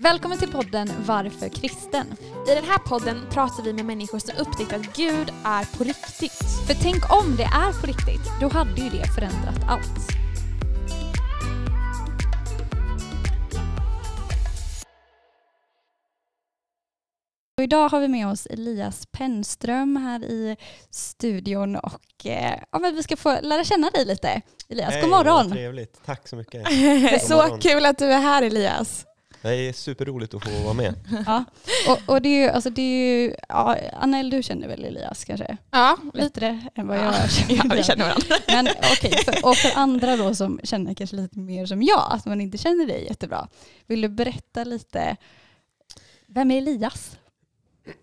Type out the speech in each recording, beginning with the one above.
Välkommen till podden Varför kristen? I den här podden pratar vi med människor som upptäckt att Gud är på riktigt. För tänk om det är på riktigt, då hade ju det förändrat allt. Och idag har vi med oss Elias Pennström här i studion och eh, ja, men vi ska få lära känna dig lite. Elias, Hej, god morgon! Trevligt, tack så mycket. Så morgon. kul att du är här Elias. Det är superroligt att få vara med. Ja. Och, och det är ju, alltså det är ju, ja, Annel du känner väl Elias kanske? Ja, Lite det än vad Ja. jag känner. ja vi känner varandra. Men okej, för, och för andra då som känner kanske lite mer som jag, att man inte känner dig jättebra. Vill du berätta lite, vem är Elias?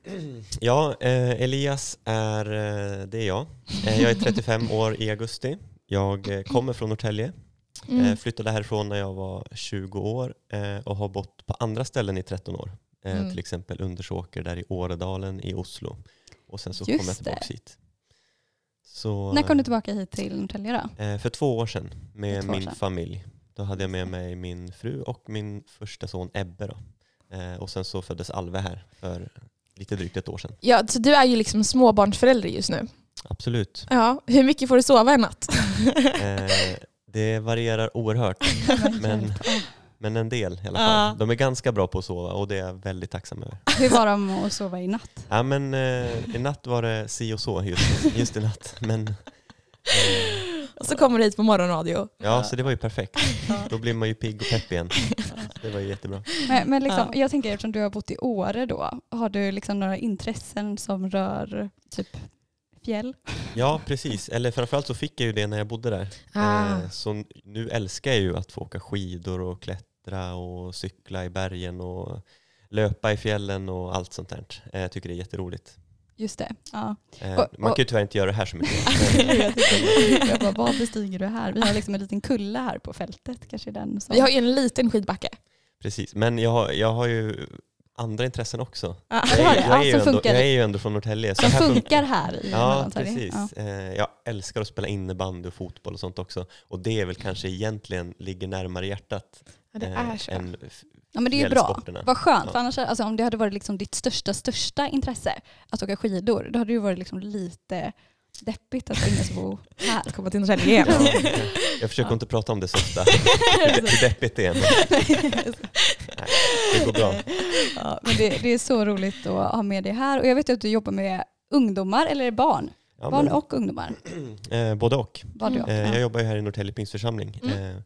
Ja, eh, Elias är, eh, det är jag. Eh, jag är 35 år i augusti. Jag eh, kommer från Norrtälje. Eh, Mm. flyttade härifrån när jag var 20 år eh, och har bott på andra ställen i 13 år. Eh, Mm. Till exempel Undersåker där i Åredalen i Oslo. Och sen så Just kom jag tillbaka det. hit. Så, När kom du tillbaka hit till Norrtälje då? Eh, för två år sedan med år min sedan. familj. Då hade jag med mig min fru och min första son Ebbe. Då. Eh, och sen så föddes Alve här för lite drygt ett år sedan. Ja, så du är ju liksom småbarnsförälder just nu. Absolut. Ja, hur mycket får du sova i natt? Det varierar oerhört, men, men en del i alla fall. Ja. De är ganska bra på att sova och det är jag väldigt tacksam över. Hur var de att sova i natt? Ja, men, eh, I natt var det si och så just, just i natt. Men, eh, Och så kommer du hit på morgonradio. ja, så det var ju perfekt. Då blir man ju pigg och pepp igen. Det var ju jättebra. Men, men liksom, Ja. jag tänker eftersom du har bott i Åre då, har du liksom några intressen som rör typ fjäll? Ja, precis. Eller framförallt så fick jag ju det när jag bodde där. Ah. Eh, Så nu älskar jag ju att få åka skidor och klättra och cykla i bergen och löpa i fjällen och allt sånt där. Eh, Jag tycker det är jätteroligt. Just det. Ja. Eh, Och- Man kan ju tyvärr inte göra det här så mycket. Jag, bara, vad bestiger du här? Vi har liksom en liten kulle här på fältet, kanske den som... Vi har ju en liten skidbacke. precis. Men jag har, jag har ju andra intressen också. Har Jag, är- jag, ju ändå, funkar. jag är ju ändå från Norrtälje. så som funkar här i Ja, precis. Ja. Eh, Jag älskar att spela innebandy och fotboll och sånt också. Och det är väl kanske egentligen ligger närmare hjärtat Ja, det eh, är så. än Ja men det är ju bra. Vad skönt. Ja. För annars, alltså, om det hade varit liksom ditt största, största intresse att åka skidor, då hade det ju varit liksom lite deppigt att ingen som bor här. Att komma till Norrtälje igen. Ja, jag försöker Ja. inte prata om det så ofta. Hur deppigt det är. Nej, det går bra. Ja, men det, det är så roligt att ha med dig här. Och jag vet att du jobbar med ungdomar, eller barn. Ja, barn men, och ungdomar. eh, både och. Både och. Eh, Ja. jag jobbar ju här i Norrtälje pingstförsamling. Mm. Eh,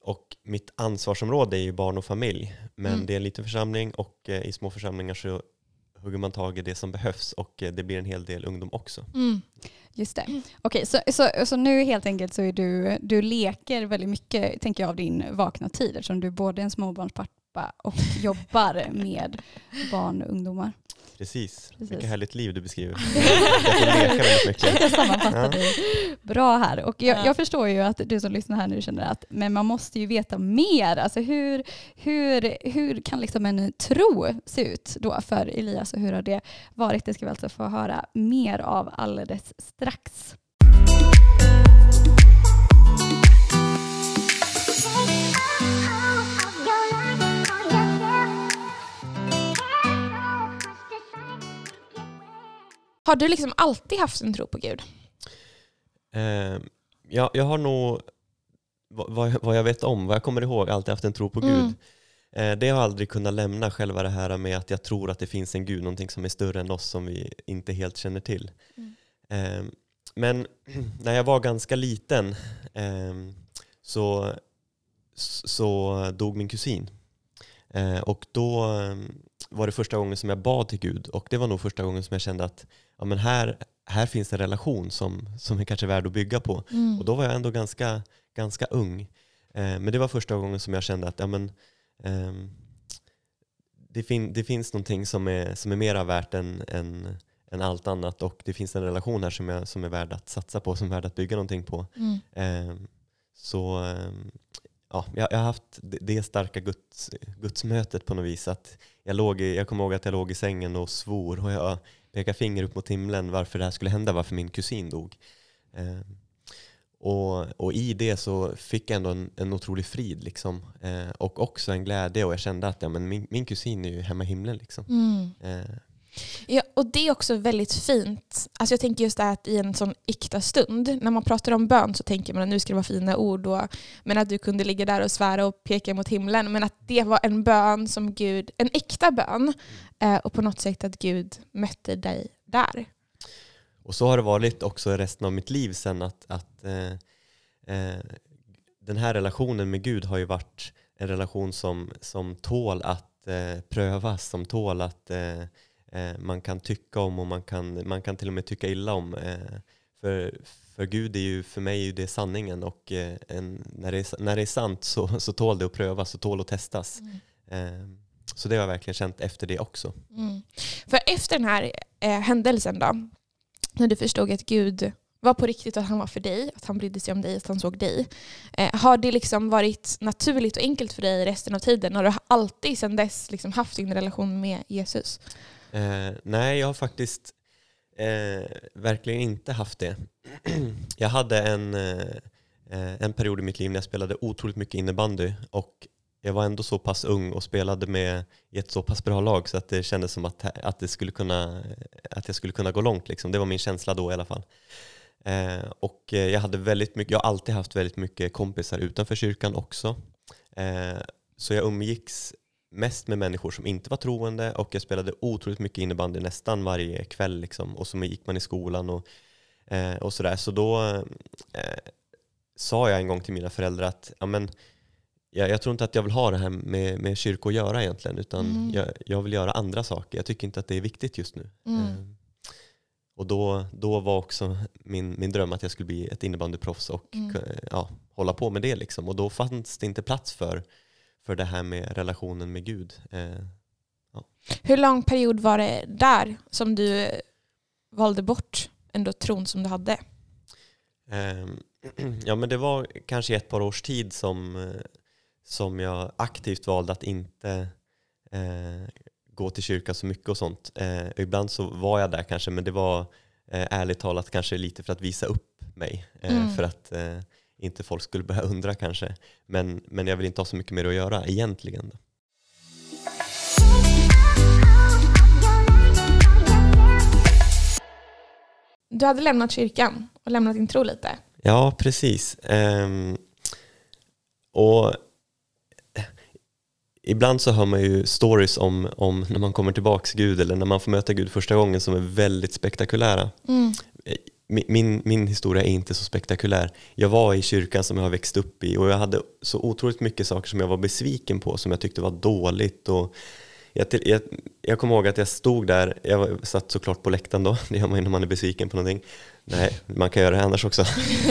och mitt ansvarsområde är ju barn och familj. Men Mm. det är en liten församling och eh, i små församlingar så hugger man tag i det som behövs och eh, det blir en hel del ungdom också. Mm. Just det. Okej, så, så, så nu helt enkelt så är du, du leker väldigt mycket, tänker jag, av din vakna tid eftersom du är både en småbarnspappa och jobbar med barn och ungdomar. Precis. Precis. Vilket härligt liv du beskriver. jag får leka väldigt mycket. Jag sammanfattar Ja. dig bra här. Och jag, Ja. jag förstår ju att du som lyssnar här nu känner att men man måste ju veta mer. Alltså hur, hur, hur kan liksom en tro se ut då för Elias och hur har det varit? Det ska vi alltså få höra mer av alldeles strax. Har du liksom alltid haft en tro på Gud? Eh, jag, jag har nog, vad, vad jag- jag vet om, vad jag kommer ihåg, alltid haft en tro på Gud. Mm. Eh, det har aldrig kunnat lämna själva det här med att jag tror att det finns en Gud, någonting som är större än oss som vi inte helt känner till. Mm. Eh, men när jag var ganska liten eh, så, så dog min kusin. Eh, och då eh, var det första gången som jag bad till Gud och det var nog första gången som jag kände att ja, men här, här finns en relation som, som är kanske värd att bygga på. Mm. Och då var jag ändå ganska, ganska ung. Eh, men det var första gången som jag kände att ja, men, ehm, det, fin det finns någonting som är, som är mera värt än, än, än allt annat och det finns en relation här som, jag, som är värd att satsa på, som är värd att bygga någonting på. Mm. Ehm, så ehm, ja, jag, jag har haft det, det starka guds, gudsmötet på något vis. Att jag, låg i, jag kommer ihåg att jag låg i sängen och svor och jag pekade finger upp mot himlen varför det här skulle hända, varför min kusin dog. Ehm, och, och i det så fick jag ändå en, en otrolig frid liksom. Eh, och också en glädje och jag kände att ja, men min, min kusin är ju hemma i himlen. Liksom. Eh, Ja, och det är också väldigt fint. Alltså jag tänker just det här att i en sån äkta stund, när man pratar om bön så tänker man att nu ska det vara fina ord, och, men att du kunde ligga där och svära och peka mot himlen. Men att det var en bön som Gud, en äkta bön, eh, och på något sätt att Gud mötte dig där. Och så har det varit också resten av mitt liv sen att, att eh, eh, den här relationen med Gud har ju varit en relation som, som tål att eh, prövas, som tål att eh, man kan tycka om och man kan, man kan till och med tycka illa om. Eh, för, för Gud är ju, för mig är ju det sanningen och eh, en, när, det är, när det är sant så, så tål det att prövas och tål att testas. Eh, så det har jag verkligen känt efter det också. Mm. För efter den här eh, händelsen då, när du förstod att Gud var på riktigt och att han var för dig, att han brydde sig om dig, att han såg dig. Eh, har det liksom varit naturligt och enkelt för dig resten av tiden? Har du alltid sedan dess liksom haft din relation med Jesus? Eh, nej, jag har faktiskt eh, verkligen inte haft det. jag hade en, eh, eh, en period i mitt liv när jag spelade otroligt mycket innebandy och jag var ändå så pass ung och spelade med i ett så pass bra lag så att det kändes som att, att, det skulle kunna, att jag skulle kunna gå långt. Liksom. Det var min känsla då i alla fall. Eh, och eh, jag, hade väldigt mycket, jag har alltid haft väldigt mycket kompisar utanför kyrkan också. Eh, så jag umgicks mest med människor som inte var troende och jag spelade otroligt mycket innebandy nästan varje kväll. Liksom. Och så gick man i skolan och, eh, och sådär. Så då eh, sa jag en gång till mina föräldrar att ja, men, jag, jag tror inte att jag vill ha det här med, med kyrkor att göra egentligen utan Mm. jag, jag vill göra andra saker. Jag tycker inte att det är viktigt just nu. Mm. Eh, och då, då var också min, min dröm att jag skulle bli ett innebandyproffs och Mm. ja, hålla på med det. Liksom. Och då fanns det inte plats för, för det här med relationen med Gud. Eh, Hur lång period var det där som du valde bort ändå tron som du hade? Ehm, ja, men det var kanske ett par års tid som, eh, som jag aktivt valde att inte eh, gå till kyrkan så mycket och sånt. Eh, ibland så var jag där kanske, men det var eh, ärligt talat kanske lite för att visa upp mig. Eh, Mm. För att eh, inte folk skulle börja undra kanske. Men, men jag vill inte ha så mycket mer att göra egentligen. Då. Du hade lämnat kyrkan och lämnat din tro lite. Ja, precis. Ehm, och eh, ibland så hör man ju stories om, om när man kommer tillbaka till Gud eller när man får möta Gud första gången som är väldigt spektakulära. Min, min, min historia är inte så spektakulär. Jag var i kyrkan som jag har växt upp i och jag hade så otroligt mycket saker som jag var besviken på som jag tyckte var dåligt. Och jag, jag, jag kommer ihåg att jag stod där, jag var, satt såklart på läktaren då, det gör man ju när man är besviken på någonting. Nej, man kan göra det annars också.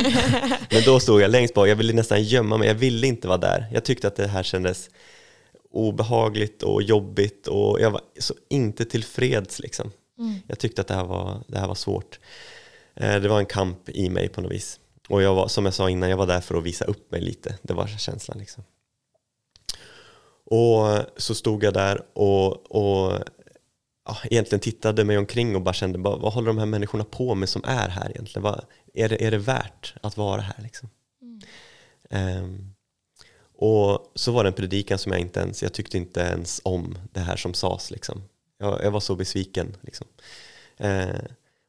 Men då stod jag längst bak, jag ville nästan gömma mig, jag ville inte vara där. Jag tyckte att det här kändes obehagligt och jobbigt och jag var så inte tillfreds liksom. Jag tyckte att det här var, det här var svårt. Eh, det var en kamp i mig på något vis. Och jag var, som jag sa innan, jag var där för att visa upp mig lite. Det var känslan liksom. Och så stod jag där och, och ja, egentligen tittade mig omkring och bara kände, bara, vad håller de här människorna på med som är här egentligen? Vad, är, det, är det värt att vara här liksom? Ehm, och så var det en predikan som jag inte ens, jag tyckte inte ens om det här som sades liksom. Jag, jag var så besviken liksom. Uh,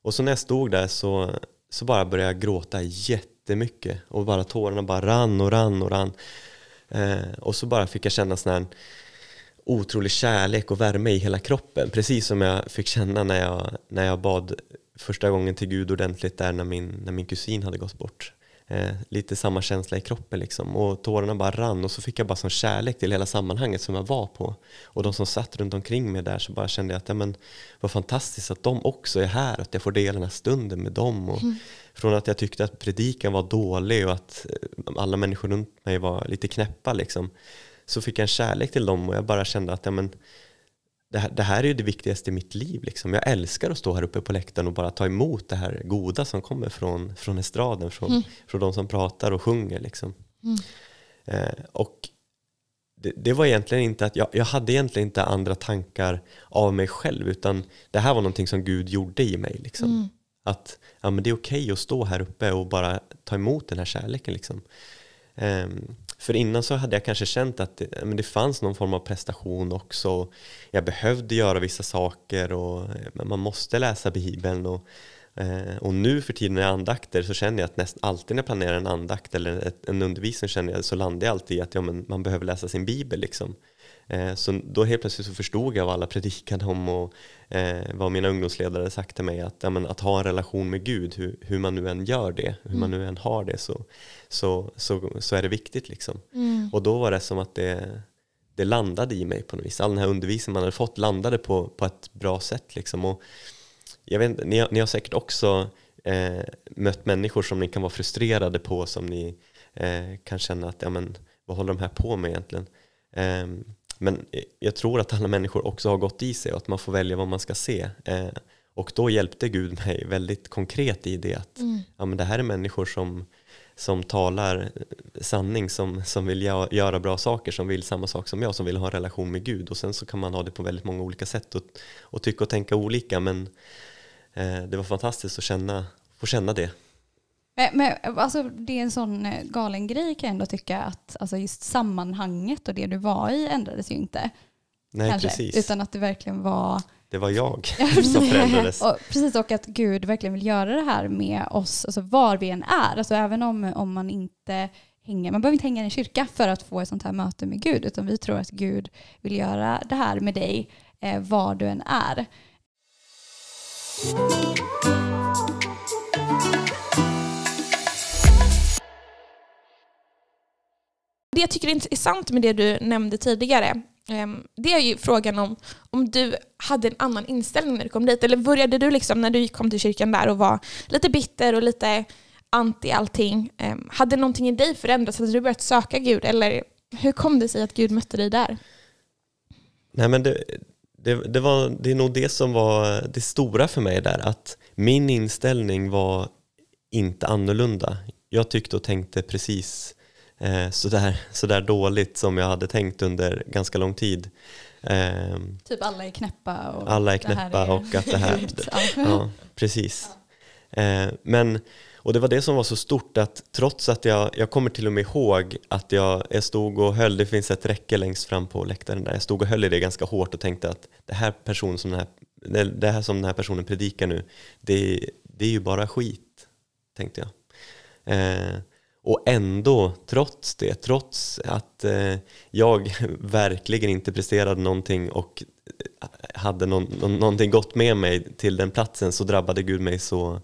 och så när jag stod där så, så bara började jag gråta jättemycket och bara tårarna bara rann och rann och rann. Eh, och så bara fick jag känna sån här otrolig kärlek och värme i hela kroppen. Precis som jag fick känna när jag, när jag bad första gången till Gud ordentligt där när min, när min kusin hade gått bort. Eh, lite samma känsla i kroppen liksom. Och tårarna bara rann och så fick jag bara sån kärlek till hela sammanhanget som jag var på. Och de som satt runt omkring mig där så bara kände jag att ja, men, vad fantastiskt att de också är här, att jag får dela den här stunden med dem. Och Från att jag tyckte att predikan var dålig och att eh, alla människor runt mig var lite knäppa liksom, så fick jag en kärlek till dem och jag bara kände att ja, men, det, här, det här är det viktigaste i mitt liv. Liksom. Jag älskar att stå här uppe på läktaren och bara ta emot det här goda som kommer från, från estraden, från, från de som pratar och sjunger. Liksom. Eh, och det, det var egentligen inte att jag, jag hade egentligen inte andra tankar av mig själv utan det här var någonting som Gud gjorde i mig. Liksom. Att ja, men det är okej att stå här uppe och bara ta emot den här kärleken. Liksom. Um, för innan så hade jag kanske känt att det, men det fanns någon form av prestation också. Jag behövde göra vissa saker och man måste läsa Bibeln. Och, eh, och nu för tiden när jag andakter så känner jag att nästan alltid när jag planerar en andakt eller ett, en undervisning känner jag, så landar jag alltid i att ja, men man behöver läsa sin bibel. Liksom. Eh, så då helt plötsligt så förstod jag vad alla predikade om och eh, vad mina ungdomsledare sagt till mig att, ja, men, att ha en relation med Gud, hur, hur man nu än gör det, hur man mm. nu än har det så, så, så, så är det viktigt. Liksom. Mm. Och då var det som att det, det landade i mig på något vis. All den här undervisningen man hade fått landade på, på ett bra sätt. Liksom. Och, jag vet ni, har, ni har säkert också eh, mött människor som ni kan vara frustrerade på som ni eh, kan känna att ja, men, vad håller de här på med egentligen? Eh, men jag tror att alla människor också har gått i sig och att man får välja vad man ska se. Eh, och då hjälpte Gud mig väldigt konkret i det att mm. ja, men det här är människor som, som talar sanning, som, som vill göra bra saker, som vill samma sak som jag, som vill ha en relation med Gud. Och sen så kan man ha det på väldigt många olika sätt och, och tycka och tänka olika. Men Eh, det var fantastiskt att känna, få känna det. Men, men, alltså, det är en sån eh, galen grej kan jag ändå tycka att alltså, just sammanhanget och det du var i ändrades ju inte. Nej, kanske, precis. Utan att det verkligen var... Det var jag som förändrades. och, precis, och att Gud verkligen vill göra det här med oss, alltså var vi än är. Alltså även om, om man inte hänger, man behöver inte hänga i en kyrka för att få ett sånt här möte med Gud, utan vi tror att Gud vill göra det här med dig eh, var du än är. Det jag tycker är intressant med det du nämnde tidigare, ehm, det är ju frågan om om du hade en annan inställning när du kom dit. Eller började du liksom när du kom till kyrkan där och var lite bitter och lite anti allting. Ehm, hade någonting i dig förändrats? Hade du börjat söka Gud? Eller hur kom det sig att Gud mötte dig där? Nej men det, det, det, var, det är nog det som var det stora för mig där, att min inställning var inte annorlunda. Jag tyckte och tänkte precis eh, sådär, sådär dåligt som jag hade tänkt under ganska lång tid. Eh, typ alla är knäppa och alla är knäppa är och att det här... ja, precis. Ja. Eh, men och det var det som var så stort att trots att jag, jag kommer till och med ihåg att jag, jag stod och höll, det finns ett räcke längst fram på läktaren där, jag stod och höll i det ganska hårt och tänkte att det här, person som den här, det här som den här personen predikar nu, det, det är ju bara skit, tänkte jag. Eh, och ändå, trots det, trots att eh, jag verkligen inte presterade någonting och eh, hade någon, någonting gott med mig till den platsen så drabbade Gud mig så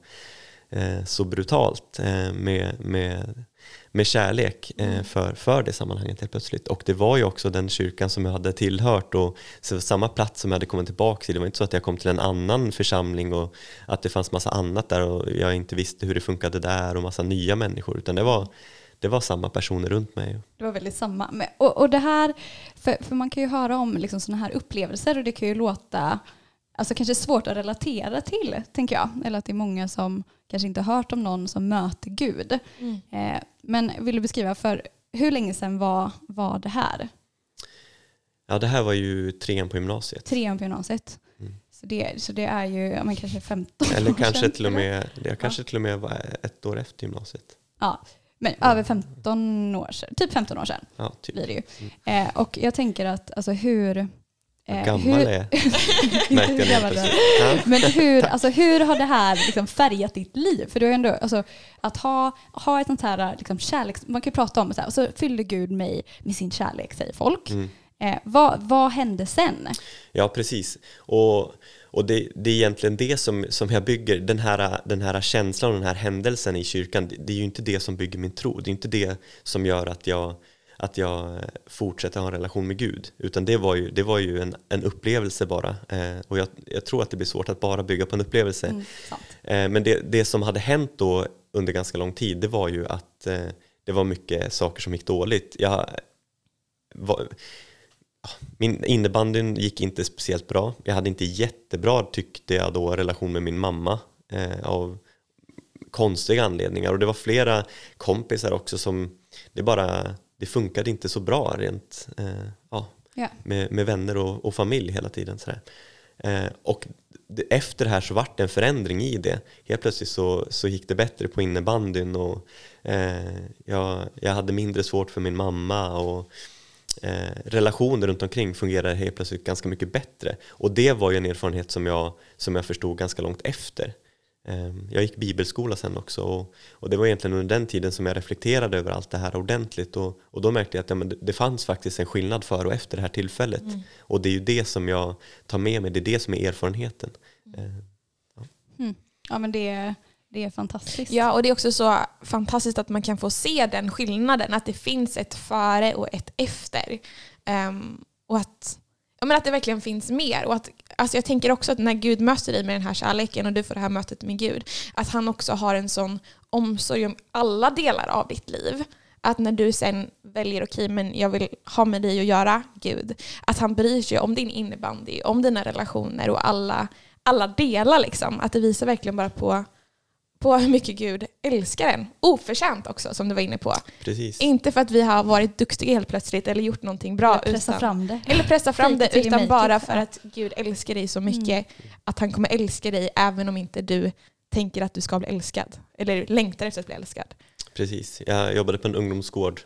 Eh, så brutalt eh, med, med, med kärlek eh, mm. för, för det sammanhanget helt plötsligt. Och det var ju också den kyrkan som jag hade tillhört och samma plats som jag hade kommit tillbaka till. Det var inte så att jag kom till en annan församling och att det fanns massa annat där och jag inte visste hur det funkade där och massa nya människor utan det var det var samma personer runt mig. Det var väldigt samma. Och, och det här, för, för man kan ju höra om liksom sådana här upplevelser och det kan ju låta alltså kanske svårt att relatera till, tänker jag. Eller att det är många som kanske inte har hört om någon som möter Gud. Mm. Eh, men vill du beskriva, för hur länge sedan var, var det här? Ja, det här var ju trean på gymnasiet. Trean på gymnasiet. Mm. Så, det, så det är ju ja, men kanske 15 eller år kanske sedan, till och med, Det kanske ja. till och med var ett år efter gymnasiet. Ja, men ja. över 15 år sedan. Typ 15 år sedan ja, typ. blir det ju. Mm. Eh, och jag tänker att alltså hur hur eh, gammal hur, är jag? Men hur, alltså, hur har det här liksom färgat ditt liv? För du har ändå, alltså, att ha, ha ett sånt här liksom, kärleks... Man kan ju prata om så här, och så fyllde Gud mig med sin kärlek, säger folk. Mm. Eh, vad, vad hände sen? Ja, precis. Och, och det, det, är egentligen det som, som jag bygger, den här, den här känslan och den här händelsen i kyrkan, det, det är ju inte det som bygger min tro. Det är inte det som gör att jag att jag fortsätter ha en relation med Gud. Utan det var ju, det var ju en, en upplevelse bara. Eh, och jag, jag, tror att det blir svårt att bara bygga på en upplevelse. Mm, eh, men det, det som hade hänt då under ganska lång tid, det var ju att eh, det var mycket saker som gick dåligt. Jag, var, min innebandyn gick inte speciellt bra. Jag hade inte jättebra, tyckte jag då, relation med min mamma. Eh, av konstiga anledningar. Och det var flera kompisar också som det bara det funkade inte så bra rent eh, ja, yeah. med, med vänner och, och, familj hela tiden. Sådär. Eh, och det, efter det här så vart det en förändring i det. Helt plötsligt så, så gick det bättre på innebandyn och eh, jag, jag hade mindre svårt för min mamma och eh, relationer runt omkring fungerade helt plötsligt ganska mycket bättre. Och det var ju en erfarenhet som jag, som jag förstod ganska långt efter. Ehm, jag gick bibelskola sen också och, och, det var egentligen under den tiden som jag reflekterade över allt det här ordentligt och, och då märkte jag att ja, men det, det fanns faktiskt en skillnad före och efter det här tillfället. Mm. Och det är ju det som jag tar med mig, det är det som är erfarenheten. Mm. Ja. Mm. ja men det, det är fantastiskt. Ja, och det är också så fantastiskt att man kan få se den skillnaden, att det finns ett före och ett efter. Um, och att, ja, men att det verkligen finns mer. Och att, alltså jag tänker också att när Gud möter dig med den här kärleken och du får det här mötet med Gud, att han också har en sån omsorg om alla delar av ditt liv. Att när du sen väljer, okej okay, men jag vill ha med dig att göra, Gud, att han bryr sig om din innebandy, om dina relationer och alla, alla delar. Liksom. Att det visar verkligen bara på på hur mycket Gud älskar en. Oförtjänt också, som du var inne på. Precis. Inte för att vi har varit duktiga helt plötsligt eller gjort någonting bra. Eller pressa utan, fram det. Eller pressa fram det, utan bara för att Gud älskar dig så mycket mm. att han kommer älska dig även om inte du tänker att du ska bli älskad. Eller längtar efter att bli älskad. Precis. Jag jobbade på en ungdomsgård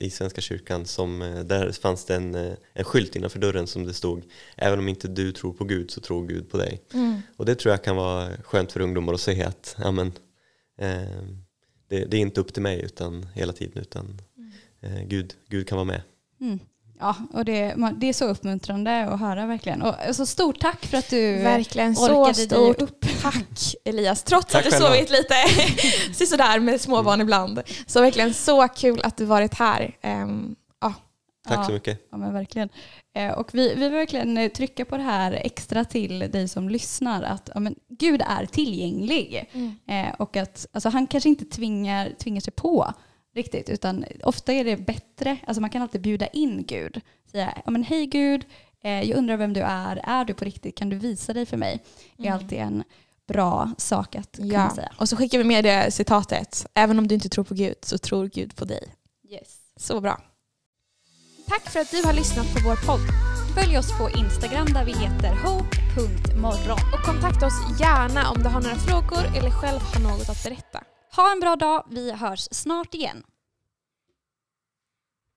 i Svenska kyrkan. Som, eh, där fanns det en, eh, en skylt innanför dörren som det stod Även om inte du tror på Gud så tror Gud på dig. Mm. Och det tror jag kan vara skönt för ungdomar att se att amen, eh, det, det, är inte upp till mig utan hela tiden utan eh, Gud, Gud kan vara med. Mm. Ja, och det, det är så uppmuntrande att höra verkligen. Och så stort tack för att du verkligen, orkade så stort upp. Tack Elias, trots tack att du sovit lite sådär med småbarn mm. ibland. Så verkligen så kul att du varit här. Um, ja. Tack så mycket. Ja, men verkligen. Eh, och vi, vi vill verkligen eh, trycka på det här extra till dig som lyssnar att ja, men, Gud är tillgänglig. Mm. Eh, och att alltså, han kanske inte tvingar, tvingar sig på riktigt, utan ofta är det bättre, alltså man kan alltid bjuda in Gud. Säga, ja men hej Gud, eh, jag undrar vem du är, är du på riktigt, kan du visa dig för mig? Det är mm. alltid en bra sak att kunna ja. säga. Och så skickar vi med det citatet, även om du inte tror på Gud så tror Gud på dig. Yes. Så bra. Tack för att du har lyssnat på vår podd. Följ oss på Instagram där vi heter hope.morgon. Och kontakta oss gärna om du har några frågor eller själv har något att berätta. Ha en bra dag, vi hörs snart igen.